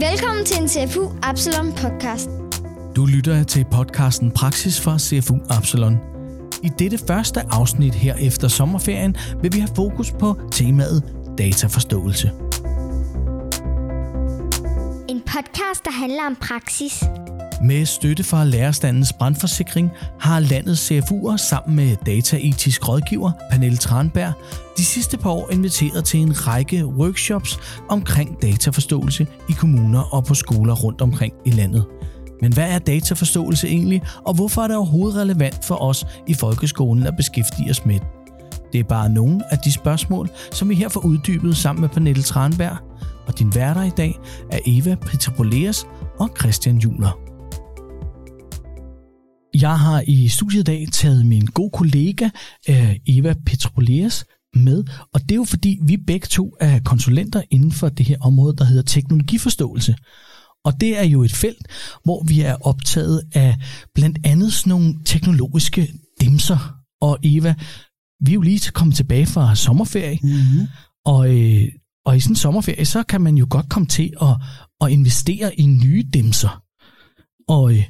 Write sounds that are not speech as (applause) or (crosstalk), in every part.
Velkommen til en CFU Absalon podcast. Du lytter til podcasten Praksis fra CFU Absalon. I dette første afsnit her efter sommerferien vil vi have fokus på temaet dataforståelse. En podcast, der handler om praksis. Med støtte fra Lærerstandens brandforsikring har landets CFU'er sammen med dataetisk rådgiver Pernille Tranberg de sidste par år inviteret til en række workshops omkring dataforståelse i kommuner og på skoler rundt omkring i landet. Men hvad er dataforståelse egentlig, og hvorfor er det overhovedet relevant for os i folkeskolen at beskæftige os med det? Er bare nogle af de spørgsmål, som vi her får uddybet sammen med Pernille Tranberg, og din værter i dag er Eva Petropoleas og Christian Juler. Jeg har i studiet i dag taget min gode kollega øh, Eva Petroleas med, og det er jo fordi, vi begge to er konsulenter inden for det her område, der hedder teknologiforståelse. Og det er jo et felt, hvor vi er optaget af blandt andet sådan nogle teknologiske dimser. Og Eva, vi er jo lige kommet tilbage fra sommerferie, mm-hmm. og, øh, og i sådan en sommerferie, så kan man jo godt komme til at, at investere i nye dimser. Og øh,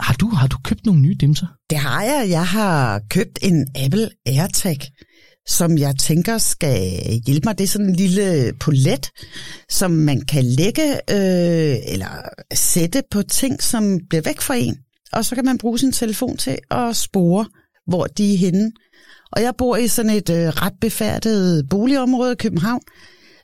har du, har du købt nogle nye dimser? Det har jeg. Jeg har købt en Apple AirTag, som jeg tænker skal hjælpe mig. Det er sådan en lille polet, som man kan lægge øh, eller sætte på ting, som bliver væk fra en. Og så kan man bruge sin telefon til at spore, hvor de er henne. Og jeg bor i sådan et øh, ret befærdet boligområde i København,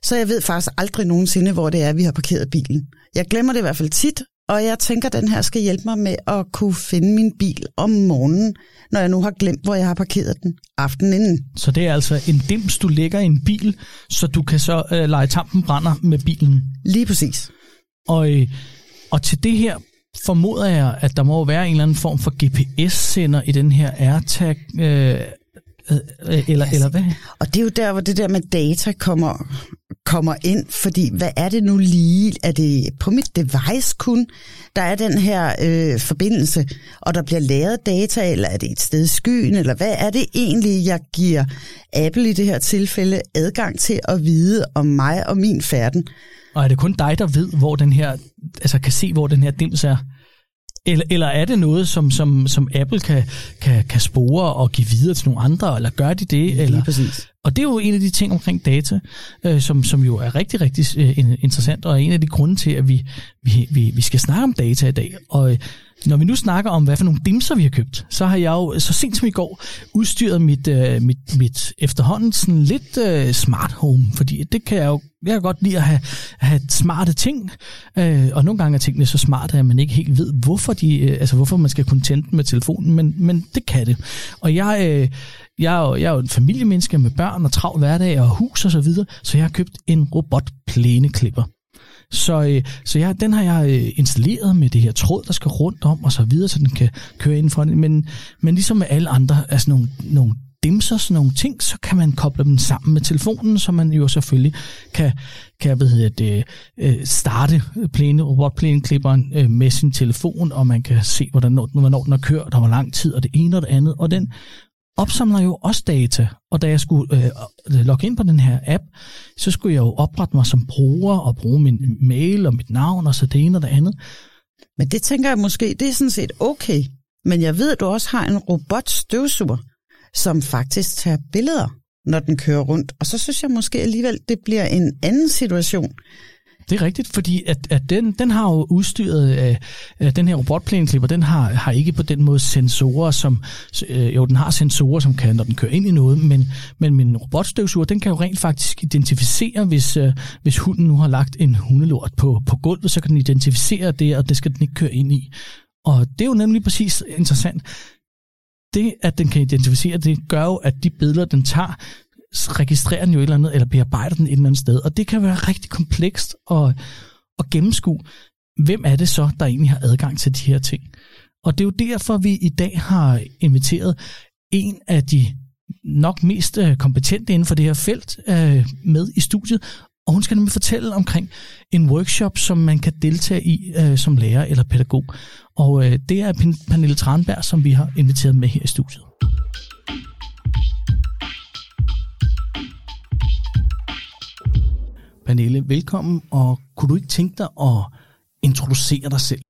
så jeg ved faktisk aldrig nogensinde, hvor det er, vi har parkeret bilen. Jeg glemmer det i hvert fald tit, og jeg tænker, at den her skal hjælpe mig med at kunne finde min bil om morgenen, når jeg nu har glemt, hvor jeg har parkeret den aftenen inden. Så det er altså en dims, du lægger i en bil, så du kan så øh, lege tampen brænder med bilen? Lige præcis. Og, øh, og til det her formoder jeg, at der må være en eller anden form for GPS-sender i den her AirTag, øh, øh, eller, yes. eller hvad? Og det er jo der, hvor det der med data kommer, kommer ind, fordi hvad er det nu lige? Er det på mit device kun, der er den her øh, forbindelse, og der bliver lavet data, eller er det et sted i skyen, eller hvad er det egentlig, jeg giver Apple i det her tilfælde adgang til at vide om mig og min færden? Og er det kun dig, der ved, hvor den her, altså kan se, hvor den her dims er? Eller, eller er det noget, som, som, som Apple kan, kan, kan spore og give videre til nogle andre, eller gør de det? Eller? Lige præcis. Og det er jo en af de ting omkring data, øh, som, som jo er rigtig, rigtig øh, interessant, og er en af de grunde til, at vi, vi, vi, vi skal snakke om data i dag. Og når vi nu snakker om, hvad for nogle dimser vi har købt, så har jeg jo så sent som i går udstyret mit, øh, mit, mit efterhånden sådan lidt øh, smart home, fordi det kan jeg jo jeg kan godt lide at have, have smarte ting, øh, og nogle gange er tingene så smarte, at man ikke helt ved, hvorfor, de, øh, altså hvorfor man skal kunne tænde med telefonen, men, men det kan det. Og jeg, øh, jeg, er jo, jeg er jo en familiemenneske med børn og travl hverdag og hus og så videre, så jeg har købt en robotplæneklipper. Så, øh, så jeg, den har jeg øh, installeret med det her tråd, der skal rundt om og så videre, så den kan køre indenfor. Men, men ligesom med alle andre, altså nogle, nogle dimser, sådan nogle ting, så kan man koble dem sammen med telefonen, så man jo selvfølgelig kan, kan hvad hedder det, øh, starte plæne, robotplæneklipperen øh, med sin telefon, og man kan se, hvordan, hvornår den har kørt, og hvor lang tid, og det ene og det andet. Og den opsamler jo også data, og da jeg skulle øh, øh, logge ind på den her app, så skulle jeg jo oprette mig som bruger og bruge min mail og mit navn og så det ene og det andet. Men det tænker jeg måske, det er sådan set okay. Men jeg ved, at du også har en robotstøvsuger, som faktisk tager billeder, når den kører rundt. Og så synes jeg måske alligevel, det bliver en anden situation. Det er rigtigt, fordi at, at den, den har jo udstyret øh, øh, den her robotplæneklipper, den har, har ikke på den måde sensorer, som, øh, jo den har sensorer, som kan, når den kører ind i noget, men, men min robotstøvsuger, den kan jo rent faktisk identificere, hvis, øh, hvis hunden nu har lagt en hundelort på, på gulvet, så kan den identificere det, og det skal den ikke køre ind i. Og det er jo nemlig præcis interessant. Det, at den kan identificere det, gør jo, at de billeder, den tager, registrerer den jo et eller andet, eller bearbejder den et eller andet sted. Og det kan være rigtig komplekst at, at gennemskue, hvem er det så, der egentlig har adgang til de her ting. Og det er jo derfor, vi i dag har inviteret en af de nok mest øh, kompetente inden for det her felt øh, med i studiet, og hun skal nemlig fortælle omkring en workshop, som man kan deltage i øh, som lærer eller pædagog. Og øh, det er Pernille Tranberg, som vi har inviteret med her i studiet. Pernille, velkommen, og kunne du ikke tænke dig at introducere dig selv?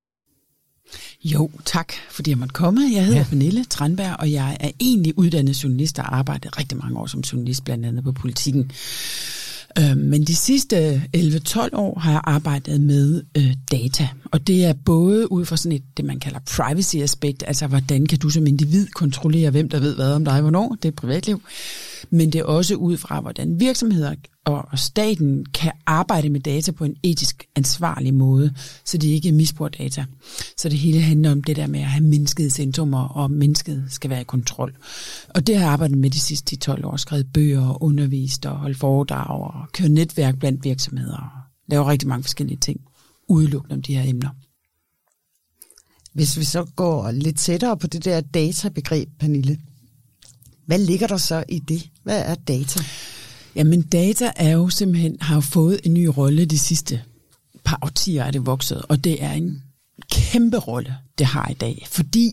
Jo, tak, fordi jeg måtte komme. Jeg hedder ja. Pernille Tranberg, og jeg er egentlig uddannet journalist og arbejdet rigtig mange år som journalist, blandt andet på politikken. Øh, men de sidste 11-12 år har jeg arbejdet med øh, data, og det er både ud fra sådan et, det man kalder privacy-aspekt, altså hvordan kan du som individ kontrollere, hvem der ved hvad om dig, hvornår, det er privatliv, men det er også ud fra, hvordan virksomheder og staten kan arbejde med data på en etisk ansvarlig måde, så de ikke misbruger data. Så det hele handler om det der med at have mennesket i centrum, og mennesket skal være i kontrol. Og det har jeg arbejdet med de sidste 12 år, skrevet bøger, undervist og holdt foredrag og kørt netværk blandt virksomheder og laver rigtig mange forskellige ting, udelukkende om de her emner. Hvis vi så går lidt tættere på det der databegreb, Pernille, hvad ligger der så i det? Hvad er data? Jamen data er jo simpelthen, har jo fået en ny rolle de sidste par årtier er det vokset, og det er en kæmpe rolle, det har i dag, fordi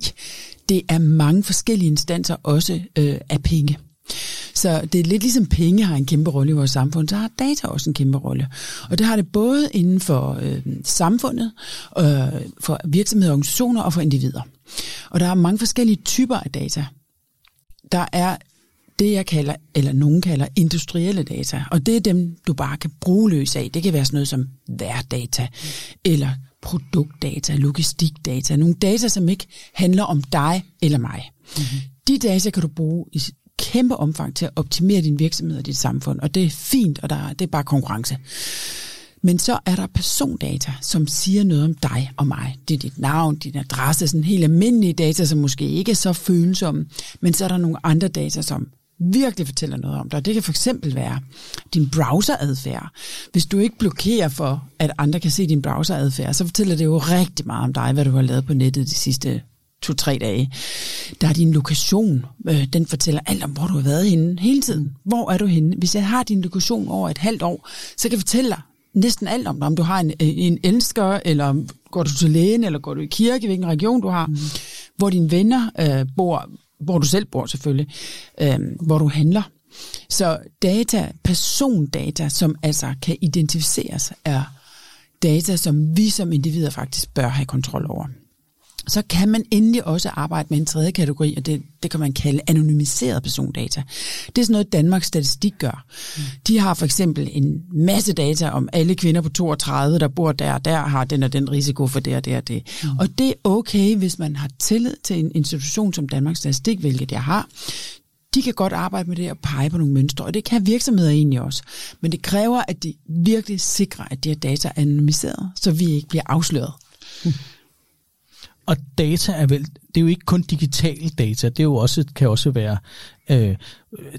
det er mange forskellige instanser også øh, af penge. Så det er lidt ligesom penge har en kæmpe rolle i vores samfund, så har data også en kæmpe rolle. Og det har det både inden for øh, samfundet, øh, for virksomheder, organisationer og for individer. Og der er mange forskellige typer af data. Der er det, jeg kalder, eller nogen kalder industrielle data, og det er dem, du bare kan bruge løs af. Det kan være sådan noget som værdata, eller produktdata, logistikdata, nogle data, som ikke handler om dig eller mig. Mm-hmm. De data kan du bruge i kæmpe omfang til at optimere din virksomhed og dit samfund, og det er fint, og der, det er bare konkurrence. Men så er der persondata, som siger noget om dig og mig. Det er dit navn, din adresse, sådan helt almindelige data, som måske ikke er så følsomme. Men så er der nogle andre data, som virkelig fortæller noget om dig. Det kan for eksempel være din browseradfærd. Hvis du ikke blokerer for, at andre kan se din browseradfærd, så fortæller det jo rigtig meget om dig, hvad du har lavet på nettet de sidste to-tre dage. Der er din lokation. Øh, den fortæller alt om, hvor du har været henne hele tiden. Hvor er du henne? Hvis jeg har din lokation over et halvt år, så kan jeg fortælle dig næsten alt om dig. Om du har en, en elsker, eller går du til lægen, eller går du i kirke, hvilken region du har. Mm. Hvor dine venner øh, bor, hvor du selv bor selvfølgelig, øh, hvor du handler. Så data, persondata, som altså kan identificeres, er data, som vi som individer faktisk bør have kontrol over. Så kan man endelig også arbejde med en tredje kategori, og det, det kan man kalde anonymiseret persondata. Det er sådan noget, Danmarks Statistik gør. Mm. De har for eksempel en masse data om alle kvinder på 32, der bor der og der, har den og den risiko for det og det og det. Mm. Og det er okay, hvis man har tillid til en institution som Danmarks Statistik, hvilket jeg har. De kan godt arbejde med det og pege på nogle mønstre, og det kan virksomheder egentlig også. Men det kræver, at de virkelig sikrer, at de her data er anonymiseret, så vi ikke bliver afsløret. Mm. Og data er vel, det er jo ikke kun digital data, det er jo også, kan også være øh,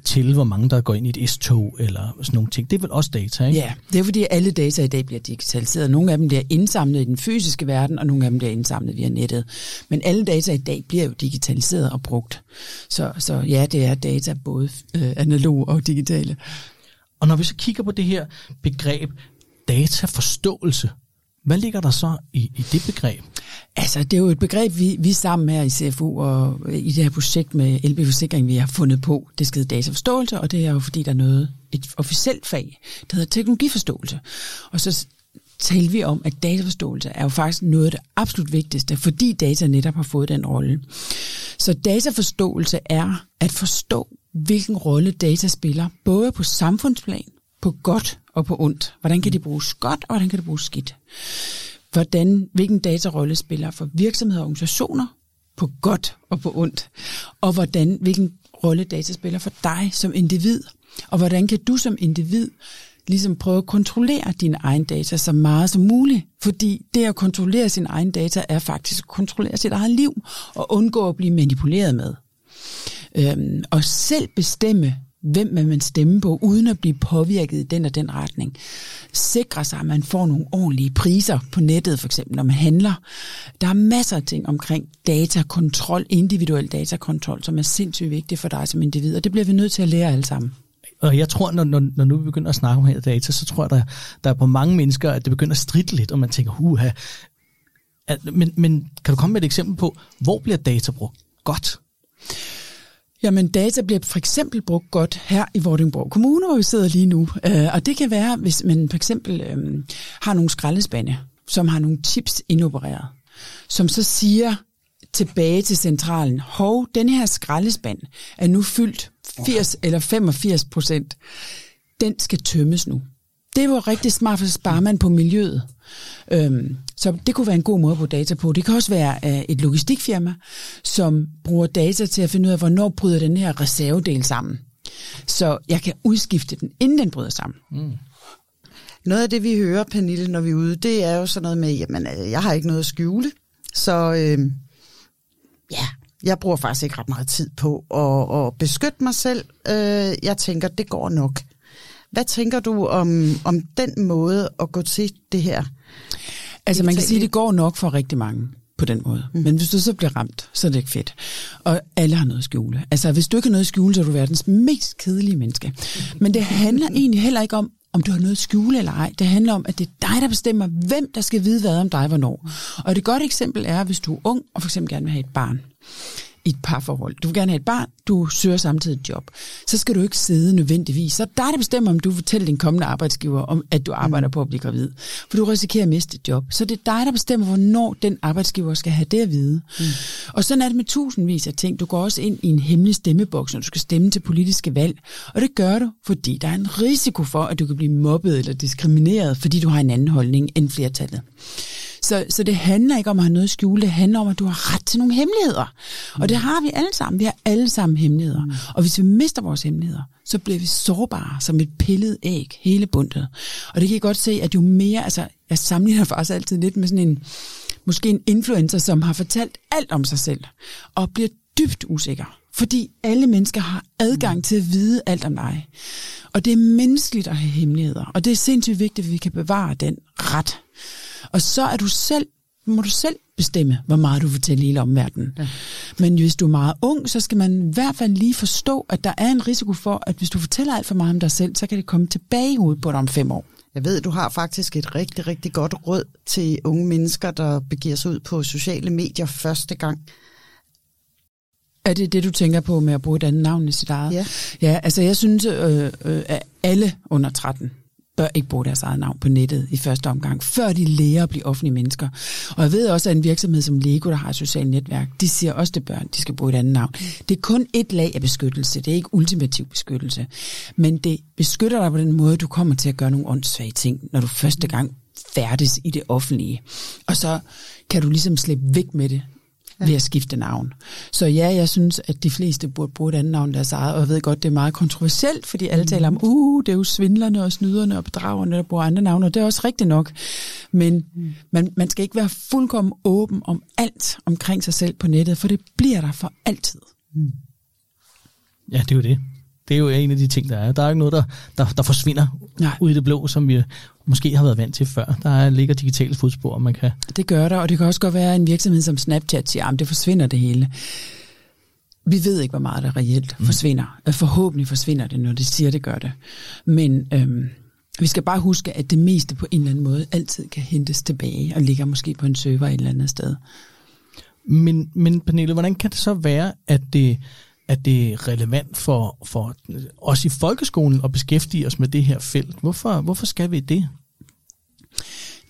til, hvor mange der går ind i et S-tog eller sådan nogle ting. Det er vel også data, ikke? Ja, det er fordi alle data i dag bliver digitaliseret. Nogle af dem bliver indsamlet i den fysiske verden, og nogle af dem bliver indsamlet via nettet. Men alle data i dag bliver jo digitaliseret og brugt. Så, så ja, det er data både øh, analog og digitale. Og når vi så kigger på det her begreb dataforståelse, hvad ligger der så i, i det begreb? Altså, det er jo et begreb, vi, vi sammen her i CFU og i det her projekt med LB Forsikring, vi har fundet på. Det skal dataforståelse, og det er jo fordi, der er noget, et officielt fag, der hedder teknologiforståelse. Og så talte vi om, at dataforståelse er jo faktisk noget af det absolut vigtigste, fordi data netop har fået den rolle. Så dataforståelse er at forstå, hvilken rolle data spiller, både på samfundsplan, på godt og på ondt. Hvordan kan det bruges godt, og hvordan kan det bruges skidt? Hvordan, hvilken datarolle spiller for virksomheder og organisationer på godt og på ondt? Og hvordan, hvilken rolle data spiller for dig som individ? Og hvordan kan du som individ ligesom prøve at kontrollere dine egne data så meget som muligt? Fordi det at kontrollere sin egen data er faktisk at kontrollere sit eget liv og undgå at blive manipuleret med. Øhm, og selv bestemme, hvem man vil stemme på, uden at blive påvirket i den og den retning. Sikre sig, at man får nogle ordentlige priser på nettet, for eksempel når man handler. Der er masser af ting omkring datakontrol, individuel datakontrol, som er sindssygt vigtigt for dig som individ, og det bliver vi nødt til at lære alle sammen. Og jeg tror, når, når, når nu vi begynder at snakke om her data, så tror jeg, der, der er på mange mennesker, at det begynder at stride lidt, og man tænker, huha. Men, men kan du komme med et eksempel på, hvor bliver data brugt godt? Jamen, data bliver for eksempel brugt godt her i Vordingborg Kommune, hvor vi sidder lige nu. Øh, og det kan være, hvis man for eksempel øh, har nogle skraldespande, som har nogle chips indopereret, som så siger tilbage til centralen, hov, den her skraldespand er nu fyldt 80 eller 85 procent. Den skal tømmes nu. Det var rigtig smart, for så sparer man på miljøet. Øhm, så det kunne være en god måde at bruge data på. Det kan også være øh, et logistikfirma, som bruger data til at finde ud af, hvornår bryder den her reservedel sammen. Så jeg kan udskifte den, inden den bryder sammen. Mm. Noget af det, vi hører, Pernille, når vi er ude, det er jo sådan noget med, jamen, øh, jeg har ikke noget at skjule. Så øh, ja, jeg bruger faktisk ikke ret meget tid på at, at beskytte mig selv. Øh, jeg tænker, det går nok. Hvad tænker du om, om den måde at gå til det her? Altså man kan sige, at det går nok for rigtig mange på den måde. Mm. Men hvis du så bliver ramt, så er det ikke fedt. Og alle har noget at skjule. Altså hvis du ikke har noget at skjule, så er du verdens mest kedelige menneske. Men det handler (laughs) egentlig heller ikke om, om du har noget at skjule eller ej. Det handler om, at det er dig, der bestemmer, hvem der skal vide hvad om dig, hvornår. Og et godt eksempel er, hvis du er ung og for eksempel gerne vil have et barn i et parforhold. Du vil gerne have et barn, du søger samtidig et job. Så skal du ikke sidde nødvendigvis. Så der er det bestemmer, om du fortæller din kommende arbejdsgiver, om at du arbejder mm. på at blive gravid. For du risikerer at miste et job. Så det er dig, der bestemmer, hvornår den arbejdsgiver skal have det at vide. Mm. Og sådan er det med tusindvis af ting. Du går også ind i en hemmelig stemmeboks, når du skal stemme til politiske valg. Og det gør du, fordi der er en risiko for, at du kan blive mobbet eller diskrimineret, fordi du har en anden holdning end flertallet. Så, så det handler ikke om at have noget at skjule, det handler om, at du har ret til nogle hemmeligheder. Mm. Og det har vi alle sammen. Vi har alle sammen hemmeligheder. Mm. Og hvis vi mister vores hemmeligheder, så bliver vi sårbare som et pillet æg, hele bundet. Og det kan I godt se, at jo mere, altså jeg sammenligner faktisk altid lidt med sådan en, måske en influencer, som har fortalt alt om sig selv, og bliver dybt usikker. Fordi alle mennesker har adgang mm. til at vide alt om dig. Og det er menneskeligt at have hemmeligheder. Og det er sindssygt vigtigt, at vi kan bevare den ret. Og så er du selv, må du selv bestemme, hvor meget du vil fortælle hele omverdenen. Ja. Men hvis du er meget ung, så skal man i hvert fald lige forstå, at der er en risiko for, at hvis du fortæller alt for meget om dig selv, så kan det komme tilbage i hovedet på dig om fem år. Jeg ved, du har faktisk et rigtig, rigtig godt råd til unge mennesker, der begiver sig ud på sociale medier første gang. Er det det, du tænker på med at bruge et andet navn i sit eget? Ja. Ja, altså jeg synes, øh, øh, at alle under 13 bør ikke bruge deres eget navn på nettet i første omgang, før de lærer at blive offentlige mennesker. Og jeg ved også, at en virksomhed som Lego, der har et socialt netværk, de siger også til børn, de skal bruge et andet navn. Det er kun et lag af beskyttelse, det er ikke ultimativ beskyttelse. Men det beskytter dig på den måde, du kommer til at gøre nogle åndssvage ting, når du første gang færdes i det offentlige. Og så kan du ligesom slippe væk med det, ja. ved at skifte navn. Så ja, jeg synes, at de fleste burde bruge et andet navn deres eget, og jeg ved godt, det er meget kontroversielt, fordi alle mm. taler om, uh, det er jo svindlerne og snyderne og bedragerne, der bruger andre navne, og det er også rigtigt nok. Men mm. man, man skal ikke være fuldkommen åben om alt omkring sig selv på nettet, for det bliver der for altid. Mm. Ja, det er jo det. Det er jo en af de ting, der er. Der er ikke noget, der, der, der forsvinder Nej. ud i det blå, som vi måske har været vant til før. Der ligger digitale fodspor, man kan... Det gør der, og det kan også godt være en virksomhed som Snapchat siger, at det forsvinder det hele. Vi ved ikke, hvor meget der reelt mm. forsvinder. Forhåbentlig forsvinder det, når det siger, det gør det. Men øhm, vi skal bare huske, at det meste på en eller anden måde altid kan hentes tilbage og ligger måske på en server et eller andet sted. Men, men Pernille, hvordan kan det så være, at det at det er relevant for, for os i folkeskolen at beskæftige os med det her felt. Hvorfor, hvorfor skal vi det?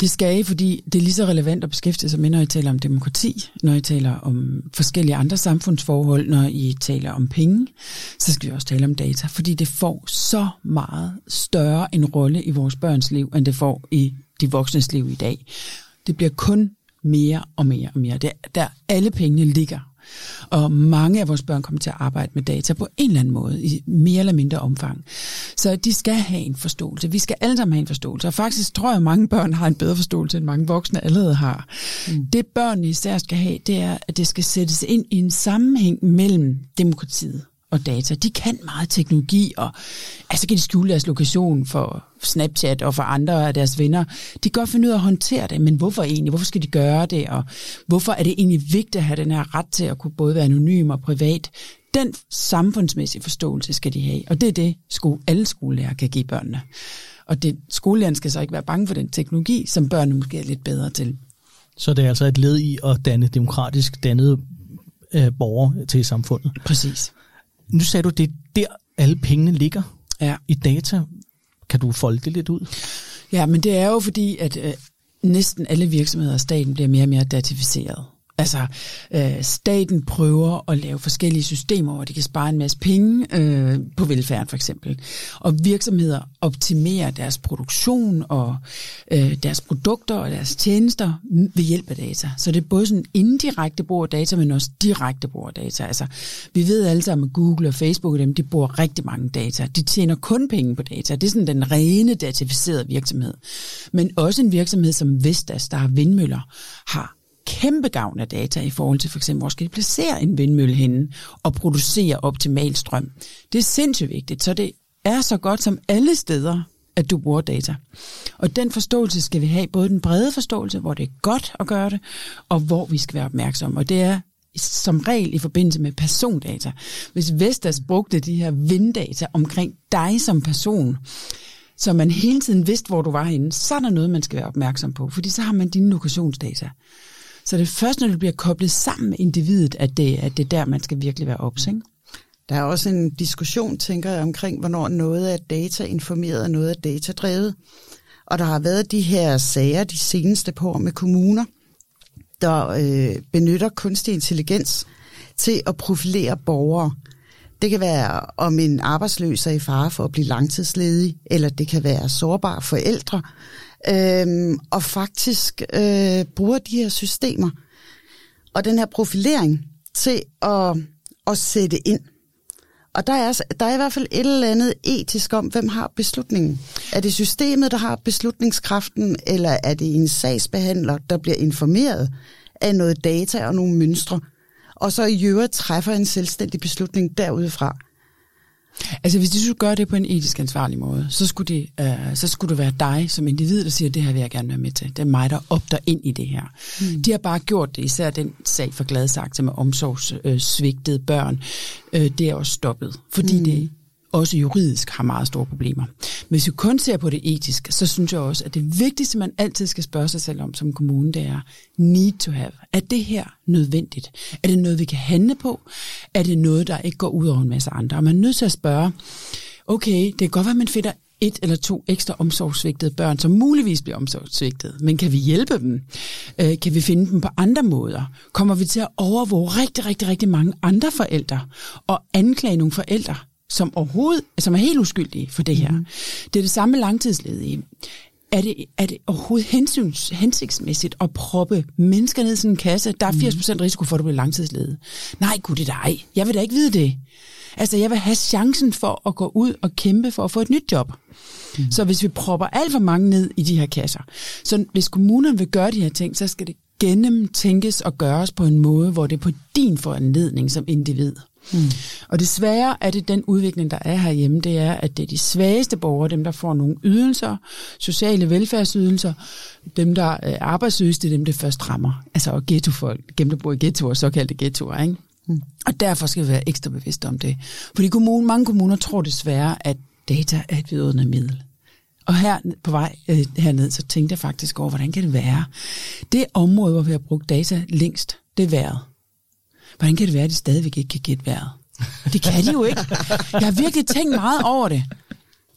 Det skal I, fordi det er lige så relevant at beskæftige sig med, når I taler om demokrati, når I taler om forskellige andre samfundsforhold, når I taler om penge, så skal vi også tale om data, fordi det får så meget større en rolle i vores børns liv, end det får i de voksnes liv i dag. Det bliver kun mere og mere og mere. Det, der alle pengene ligger og mange af vores børn kommer til at arbejde med data på en eller anden måde, i mere eller mindre omfang. Så de skal have en forståelse. Vi skal alle sammen have en forståelse. Og faktisk tror jeg, at mange børn har en bedre forståelse, end mange voksne allerede har. Mm. Det børnene især skal have, det er, at det skal sættes ind i en sammenhæng mellem demokratiet og data. De kan meget teknologi, og altså kan de skjule deres lokation for Snapchat og for andre af deres venner. De kan godt finde ud af at håndtere det, men hvorfor egentlig? Hvorfor skal de gøre det? Og hvorfor er det egentlig vigtigt at have den her ret til at kunne både være anonym og privat? Den samfundsmæssige forståelse skal de have, og det er det, skole, alle skolelærer kan give børnene. Og det, skolelæreren skal så ikke være bange for den teknologi, som børnene måske er lidt bedre til. Så det er altså et led i at danne demokratisk dannede øh, borgere til samfundet? Præcis. Nu sagde du, det er der alle pengene ligger Ja. i data. Kan du folde det lidt ud? Ja, men det er jo fordi, at øh, næsten alle virksomheder og staten bliver mere og mere datificeret. Altså, øh, staten prøver at lave forskellige systemer, hvor de kan spare en masse penge øh, på velfærden for eksempel. Og virksomheder optimerer deres produktion og øh, deres produkter og deres tjenester ved hjælp af data. Så det er både sådan indirekte brug af data, men også direkte brug af data. Altså, vi ved alle sammen, at Google og Facebook og dem, de bruger rigtig mange data. De tjener kun penge på data. Det er sådan den rene datificerede virksomhed. Men også en virksomhed som Vestas, der har vindmøller, har kæmpe gavn af data i forhold til for eksempel, hvor skal de placere en vindmølle henne og producere optimal strøm. Det er sindssygt vigtigt, så det er så godt som alle steder, at du bruger data. Og den forståelse skal vi have, både den brede forståelse, hvor det er godt at gøre det, og hvor vi skal være opmærksomme. Og det er som regel i forbindelse med persondata. Hvis Vestas brugte de her vinddata omkring dig som person, så man hele tiden vidste, hvor du var henne, så er der noget, man skal være opmærksom på, fordi så har man dine lokationsdata. Så det er først, når du bliver koblet sammen med individet, at det, at det er der, man skal virkelig være ops, ikke? Der er også en diskussion, tænker jeg, omkring, hvornår noget er data-informeret og noget er datadrevet. Og der har været de her sager de seneste par år med kommuner, der øh, benytter kunstig intelligens til at profilere borgere. Det kan være, om en arbejdsløs er i fare for at blive langtidsledig, eller det kan være sårbare forældre, øhm, og faktisk øh, bruger de her systemer og den her profilering til at, at sætte ind. Og der er, altså, der er i hvert fald et eller andet etisk om, hvem har beslutningen. Er det systemet, der har beslutningskraften, eller er det en sagsbehandler, der bliver informeret af noget data og nogle mønstre, og så i øvrigt træffer en selvstændig beslutning derudfra? Altså hvis de skulle gøre det på en etisk ansvarlig måde, så skulle, det, øh, så skulle det være dig som individ, der siger, det her vil jeg gerne være med til. Det er mig, der opter ind i det her. Mm. De har bare gjort det, især den sag for Gladsaxe med omsorgssvigtede børn. Øh, det er også stoppet, fordi mm. det også juridisk har meget store problemer. Men hvis vi kun ser på det etisk, så synes jeg også, at det vigtigste, man altid skal spørge sig selv om som kommune, det er need to have. Er det her nødvendigt? Er det noget, vi kan handle på? Er det noget, der ikke går ud over en masse andre? Og man er nødt til at spørge, okay, det kan godt være, man finder et eller to ekstra omsorgssvigtede børn, som muligvis bliver omsorgssvigtet. Men kan vi hjælpe dem? Øh, kan vi finde dem på andre måder? Kommer vi til at overvåge rigtig, rigtig, rigtig mange andre forældre og anklage nogle forældre, som overhovedet, som er helt uskyldige for det her. Mm. Det er det samme langtidsledige. Er det, er det overhovedet hensyns, hensigtsmæssigt at proppe mennesker ned i sådan en kasse? Der er 80% risiko for, at du bliver langtidsledig. Nej, gud det ej. Jeg vil da ikke vide det. Altså, jeg vil have chancen for at gå ud og kæmpe for at få et nyt job. Mm. Så hvis vi propper alt for mange ned i de her kasser, så hvis kommunerne vil gøre de her ting, så skal det gennemtænkes og gøres på en måde, hvor det er på din foranledning som individ. Hmm. Og desværre er det den udvikling, der er herhjemme, det er, at det er de svageste borgere, dem der får nogle ydelser, sociale velfærdsydelser, dem der er arbejdsløse, det er dem, det først rammer. Altså og ghettofolk, dem der bor i ghettoer, såkaldte ghettoer, ikke? Hmm. Og derfor skal vi være ekstra bevidste om det. Fordi kommune, mange kommuner tror desværre, at data er et vidunderligt middel. Og her på vej øh, herned, så tænkte jeg faktisk over, hvordan kan det være? Det område, hvor vi har brugt data længst, det er vejret. Hvordan kan det være, at de stadigvæk ikke kan gætte vejret? Det kan de jo ikke. Jeg har virkelig tænkt meget over det.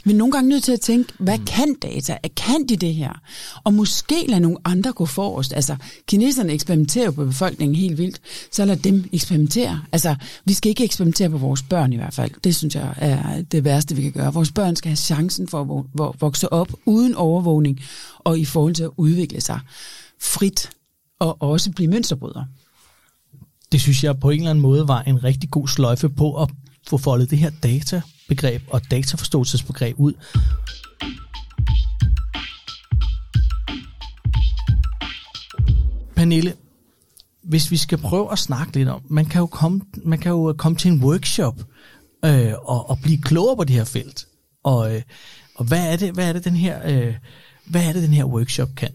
Vi er nogle gange nødt til at tænke, hvad kan data? Kan de det her? Og måske lade nogle andre gå forrest. Altså, kineserne eksperimenterer på befolkningen helt vildt, så lad dem eksperimentere. Altså, vi skal ikke eksperimentere på vores børn i hvert fald. Det synes jeg er det værste, vi kan gøre. Vores børn skal have chancen for at vokse op uden overvågning, og i forhold til at udvikle sig frit, og også blive mønsterbrydere det synes jeg på en eller anden måde var en rigtig god sløjfe på at få foldet det her databegreb og dataforståelsesbegreb ud. Pernille, hvis vi skal prøve at snakke lidt om, man kan jo komme, man kan jo øh, komme til en workshop øh, og, og blive klogere på det her felt. Og, øh, og hvad er det, hvad er det den her, øh, hvad er det den her workshop kan?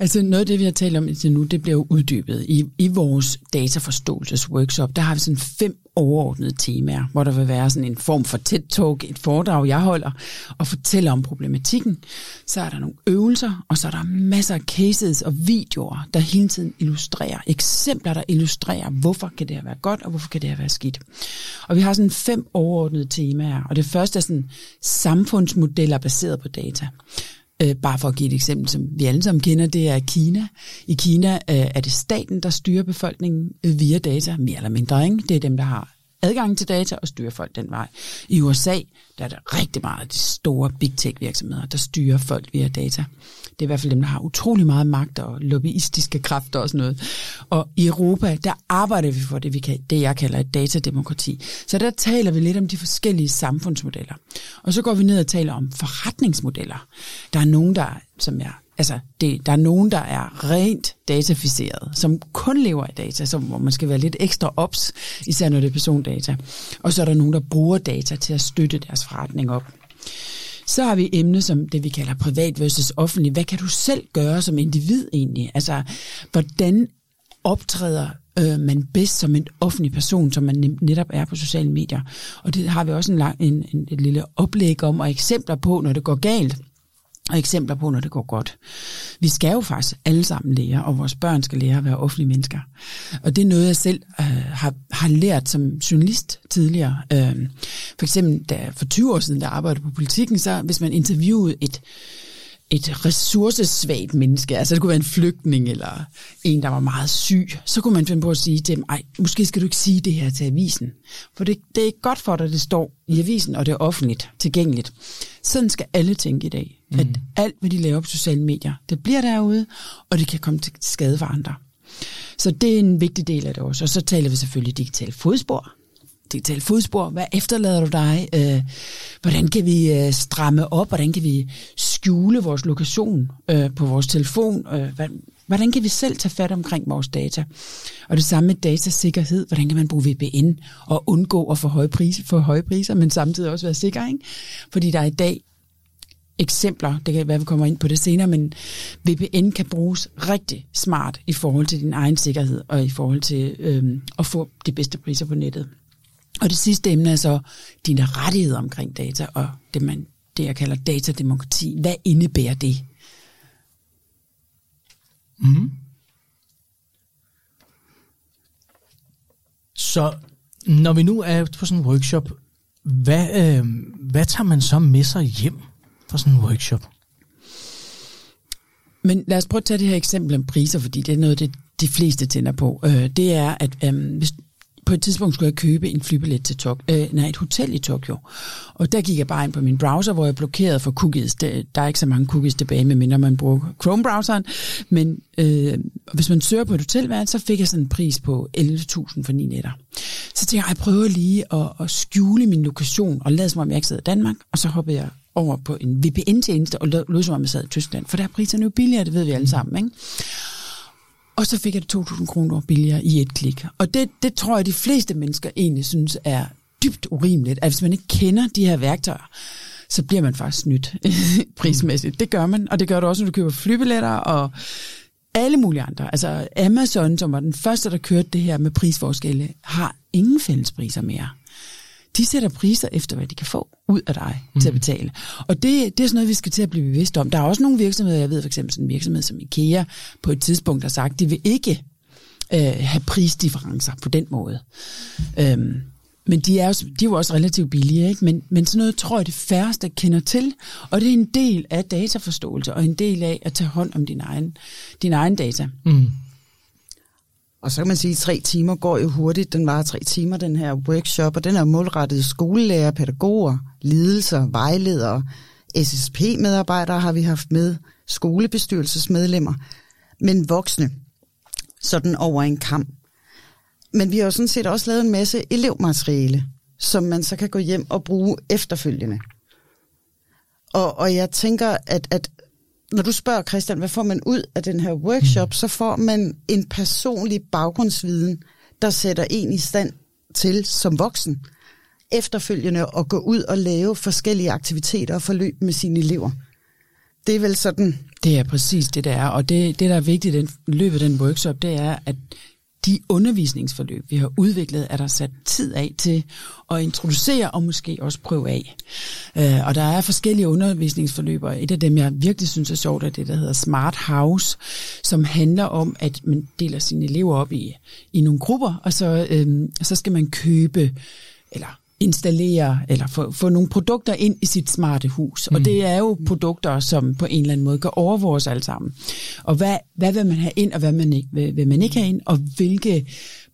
Altså noget af det, vi har talt om indtil nu, det bliver jo uddybet. I, i vores dataforståelsesworkshop, der har vi sådan fem overordnede temaer, hvor der vil være sådan en form for tæt talk, et foredrag, jeg holder, og fortæller om problematikken. Så er der nogle øvelser, og så er der masser af cases og videoer, der hele tiden illustrerer, eksempler, der illustrerer, hvorfor kan det her være godt, og hvorfor kan det her være skidt. Og vi har sådan fem overordnede temaer, og det første er sådan samfundsmodeller baseret på data. Øh, bare for at give et eksempel, som vi alle sammen kender, det er Kina. I Kina øh, er det staten, der styrer befolkningen øh, via data, mere eller mindre. Ikke? Det er dem, der har adgang til data og styre folk den vej. I USA der er der rigtig meget af de store big tech virksomheder, der styrer folk via data. Det er i hvert fald dem, der har utrolig meget magt og lobbyistiske kræfter og sådan noget. Og i Europa, der arbejder vi for det, vi kan, det jeg kalder et datademokrati. Så der taler vi lidt om de forskellige samfundsmodeller. Og så går vi ned og taler om forretningsmodeller. Der er nogen, der, som jeg altså, det, der er nogen, der er rent dataficeret, som kun lever af data, så, hvor man skal være lidt ekstra ops, især når det er persondata. Og så er der nogen, der bruger data til at støtte deres forretning op. Så har vi emne som det, vi kalder privat versus offentlig. Hvad kan du selv gøre som individ egentlig? Altså, hvordan optræder øh, man bedst som en offentlig person, som man netop er på sociale medier. Og det har vi også en lang, en, en, et lille oplæg om og eksempler på, når det går galt og eksempler på, når det går godt. Vi skal jo faktisk alle sammen lære, og vores børn skal lære at være offentlige mennesker. Og det er noget, jeg selv øh, har, har lært som journalist tidligere. Øh, for eksempel, da for 20 år siden, der arbejdede på politikken, så hvis man interviewede et, et ressourcesvagt menneske, altså det kunne være en flygtning eller en, der var meget syg, så kunne man finde på at sige til dem, ej, måske skal du ikke sige det her til avisen, for det, det er godt for dig, at det står i avisen, og det er offentligt tilgængeligt. Sådan skal alle tænke i dag, mm. at alt, hvad de laver på sociale medier, det bliver derude, og det kan komme til skade for andre. Så det er en vigtig del af det også. Og så taler vi selvfølgelig digitale fodspor, digitale fodspor. Hvad efterlader du dig? Øh, hvordan kan vi øh, stramme op? Hvordan kan vi skjule vores lokation øh, på vores telefon? Øh, hvordan kan vi selv tage fat omkring vores data? Og det samme med datasikkerhed. Hvordan kan man bruge VPN og undgå at få høje priser, få høje priser men samtidig også være sikker? Ikke? Fordi der er i dag eksempler, det kan være, vi kommer ind på det senere, men VPN kan bruges rigtig smart i forhold til din egen sikkerhed og i forhold til øhm, at få de bedste priser på nettet. Og det sidste emne er så dine rettigheder omkring data, og det, man, det jeg kalder datademokrati. Hvad indebærer det? Mm. Så når vi nu er på sådan en workshop, hvad, øh, hvad tager man så med sig hjem fra sådan en workshop? Men lad os prøve at tage det her eksempel om priser, fordi det er noget, det de fleste tænder på. Øh, det er, at øh, hvis, på et tidspunkt skulle jeg købe en flybillet til Tokyo, øh, nej, et hotel i Tokyo. Og der gik jeg bare ind på min browser, hvor jeg blokerede for cookies. Der, der er ikke så mange cookies tilbage, medmindre man bruger Chrome-browseren. Men øh, hvis man søger på et hotelværelse, så fik jeg sådan en pris på 11.000 for 9 nætter. Så tænkte jeg, jeg prøver lige at, at skjule min lokation og lade som om jeg ikke sidder i Danmark. Og så hoppede jeg over på en VPN-tjeneste og lød som om jeg sad i Tyskland. For der er priserne jo billigere, det ved vi alle sammen. Ikke? Og så fik jeg det 2.000 kroner billigere i et klik. Og det, det tror jeg, de fleste mennesker egentlig synes er dybt urimeligt, at hvis man ikke kender de her værktøjer, så bliver man faktisk snydt (laughs) prismæssigt. Det gør man, og det gør du også, når du køber flybilletter og alle mulige andre. Altså Amazon, som var den første, der kørte det her med prisforskelle, har ingen fællespriser mere de sætter priser efter, hvad de kan få ud af dig mm. til at mhm. betale. Og det, det er sådan noget, vi skal til at blive bevidst om. Der er også nogle virksomheder, jeg ved for eksempel sådan en virksomhed som IKEA, på et tidspunkt har sagt, de vil ikke øh, have prisdifferencer på den måde. Øhm, men de er, jo, de er jo også relativt billige, ikke? Men, men sådan noget tror jeg, det færreste kender til. Og det er en del af dataforståelse, og en del af at tage hånd om din egen, din egen data. Mm. Og så kan man sige, at tre timer går jo hurtigt. Den var tre timer, den her workshop, og den er målrettet skolelærer, pædagoger, lidelser, vejledere, SSP-medarbejdere har vi haft med, skolebestyrelsesmedlemmer, men voksne, sådan over en kamp. Men vi har jo sådan set også lavet en masse elevmateriale, som man så kan gå hjem og bruge efterfølgende. Og, og jeg tænker, at, at når du spørger Christian, hvad får man ud af den her workshop, mm. så får man en personlig baggrundsviden, der sætter en i stand til som voksen efterfølgende at gå ud og lave forskellige aktiviteter og forløb med sine elever. Det er vel sådan Det er præcis det, der er. Og det, det der er vigtigt i den, løbet af den workshop, det er, at de undervisningsforløb, vi har udviklet, er der sat tid af til at introducere og måske også prøve af. Uh, og der er forskellige undervisningsforløb, og et af dem, jeg virkelig synes er sjovt, er det, der hedder Smart House, som handler om, at man deler sine elever op i, i nogle grupper, og så, øhm, så skal man købe, eller installere eller få, få nogle produkter ind i sit smarte hus. Mm. Og det er jo produkter, som på en eller anden måde går over vores alle sammen. Og hvad, hvad vil man have ind, og hvad man ikke, vil, vil man ikke have ind, og hvilke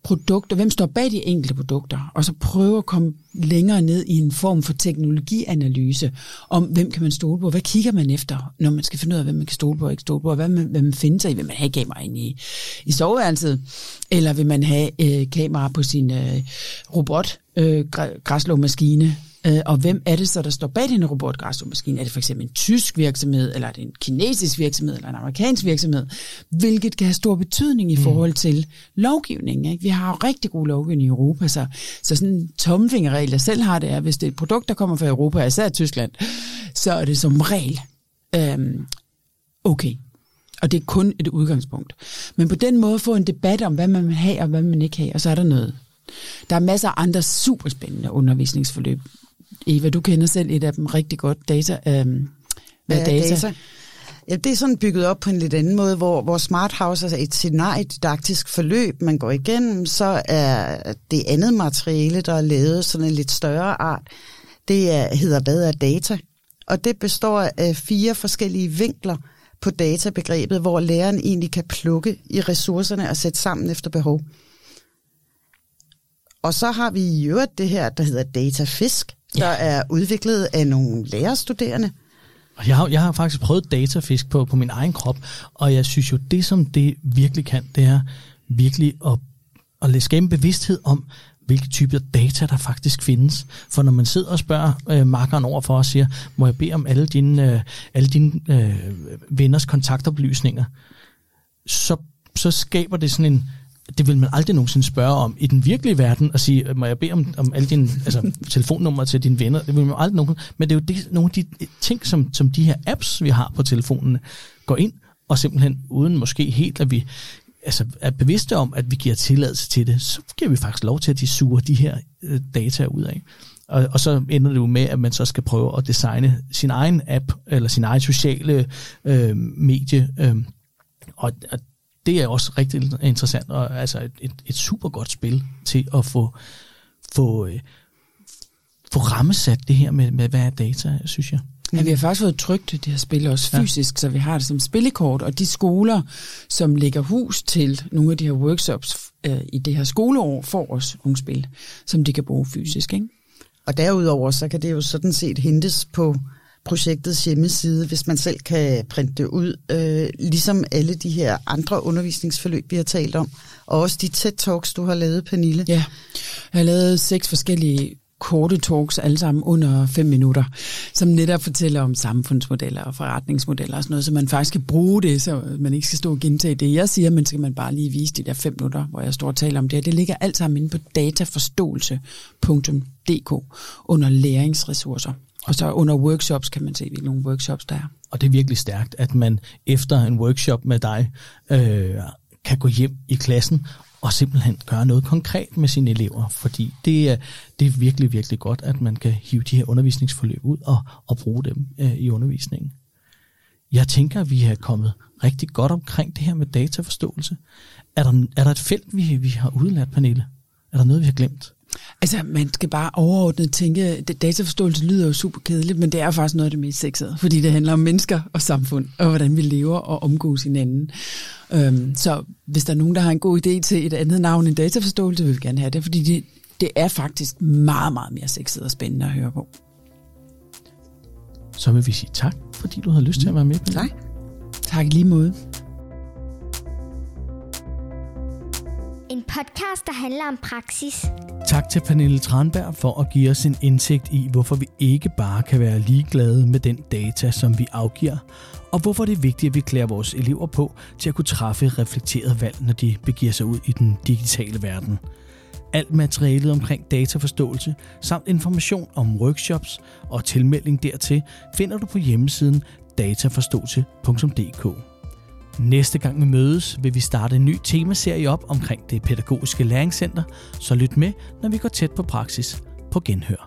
produkter, hvem står bag de enkelte produkter, og så prøve at komme længere ned i en form for teknologianalyse om, hvem kan man stole på, hvad kigger man efter, når man skal finde ud af, hvem man kan stole på og ikke stole på, og hvad man, hvad man finder sig i, vil man have kamera ind i, i soveværelset, eller vil man have øh, kamera på sin øh, robot, øh, græslåmaskine, Øh, og hvem er det så, der står bag den robotgræsslåmaskine? Er det for eksempel en tysk virksomhed, eller er det en kinesisk virksomhed, eller en amerikansk virksomhed? Hvilket kan have stor betydning i mm. forhold til lovgivningen. Ikke? Vi har jo rigtig god lovgivning i Europa, så, så sådan en tomfingerregel, jeg selv har det, er, hvis det er et produkt, der kommer fra Europa, især Tyskland, så er det som regel øhm, okay. Og det er kun et udgangspunkt. Men på den måde få en debat om, hvad man vil have og hvad man ikke have, og så er der noget. Der er masser af andre superspændende undervisningsforløb, Eva, du kender selv et af dem rigtig godt, data. Øh, hvad ja, data? data. Ja, det er sådan bygget op på en lidt anden måde, hvor, hvor Smart House er et scenariedidaktisk forløb, man går igennem, så er det andet materiale, der er lavet sådan en lidt større art, det er, hedder Hvad er data? Og det består af fire forskellige vinkler på databegrebet, hvor læreren egentlig kan plukke i ressourcerne og sætte sammen efter behov. Og så har vi i øvrigt det her, der hedder Datafisk, ja. der er udviklet af nogle lærerstuderende. Jeg har, jeg har faktisk prøvet datafisk på, på min egen krop, og jeg synes jo, det som det virkelig kan, det er virkelig at, at skabe en bevidsthed om, hvilke typer data, der faktisk findes. For når man sidder og spørger øh, markeren over for og siger, må jeg bede om alle dine, øh, alle dine øh, venners kontaktoplysninger, så, så skaber det sådan en, det vil man aldrig nogensinde spørge om i den virkelige verden, og sige, må jeg bede om, om alle dine altså, telefonnumre til dine venner? Det vil man aldrig nogensinde. Men det er jo det, nogle af de øh, ting, som, som de her apps, vi har på telefonerne, går ind, og simpelthen uden måske helt, at vi altså, er bevidste om, at vi giver tilladelse til det, så giver vi faktisk lov til, at de suger de her øh, data ud af. Og, og så ender det jo med, at man så skal prøve at designe sin egen app, eller sin egen sociale øh, medie, øh, og, og det er også rigtig interessant, og altså et, et, et super godt spil til at få, få, øh, få rammesat det her med, med, hvad er data, synes jeg. Ja, vi har faktisk fået trygt det her spil også fysisk, ja. så vi har det som spillekort, og de skoler, som lægger hus til nogle af de her workshops øh, i det her skoleår, får også nogle spil, som de kan bruge fysisk. Ikke? Og derudover, så kan det jo sådan set hentes på projektets hjemmeside, hvis man selv kan printe det ud, øh, ligesom alle de her andre undervisningsforløb, vi har talt om, og også de TED-talks, du har lavet, Pernille. Ja, jeg har lavet seks forskellige korte talks, alle sammen under fem minutter, som netop fortæller om samfundsmodeller og forretningsmodeller og sådan noget, så man faktisk kan bruge det, så man ikke skal stå og gentage det, jeg siger, men skal man bare lige vise de der fem minutter, hvor jeg står og taler om det. Det ligger alt sammen inde på dataforståelse.dk under læringsressourcer. Og så under workshops kan man se, hvilke nogle workshops der er. Og det er virkelig stærkt, at man efter en workshop med dig øh, kan gå hjem i klassen og simpelthen gøre noget konkret med sine elever, fordi det er, det er virkelig, virkelig godt, at man kan hive de her undervisningsforløb ud og, og bruge dem øh, i undervisningen. Jeg tænker, at vi har kommet rigtig godt omkring det her med dataforståelse. Er der, er der et felt, vi, vi har udlært, Pernille? Er der noget, vi har glemt? Altså, man skal bare overordnet tænke, at dataforståelse lyder jo super kedeligt, men det er faktisk noget af det mest sexede, fordi det handler om mennesker og samfund, og hvordan vi lever og omgås hinanden. Øhm, så hvis der er nogen, der har en god idé til et andet navn end dataforståelse, vil vi gerne have det, fordi det, det er faktisk meget, meget mere sexet og spændende at høre på. Så vil vi sige tak, fordi du havde lyst til at være med. På. Tak i lige måde. Podcast, der handler om praksis. Tak til Pernille Tranberg for at give os en indsigt i, hvorfor vi ikke bare kan være ligeglade med den data, som vi afgiver, og hvorfor det er vigtigt, at vi klæder vores elever på til at kunne træffe reflekteret valg, når de begiver sig ud i den digitale verden. Alt materialet omkring dataforståelse samt information om workshops og tilmelding dertil finder du på hjemmesiden dataforståelse.dk. Næste gang vi mødes, vil vi starte en ny temaserie op omkring det pædagogiske læringscenter, så lyt med, når vi går tæt på praksis på genhør.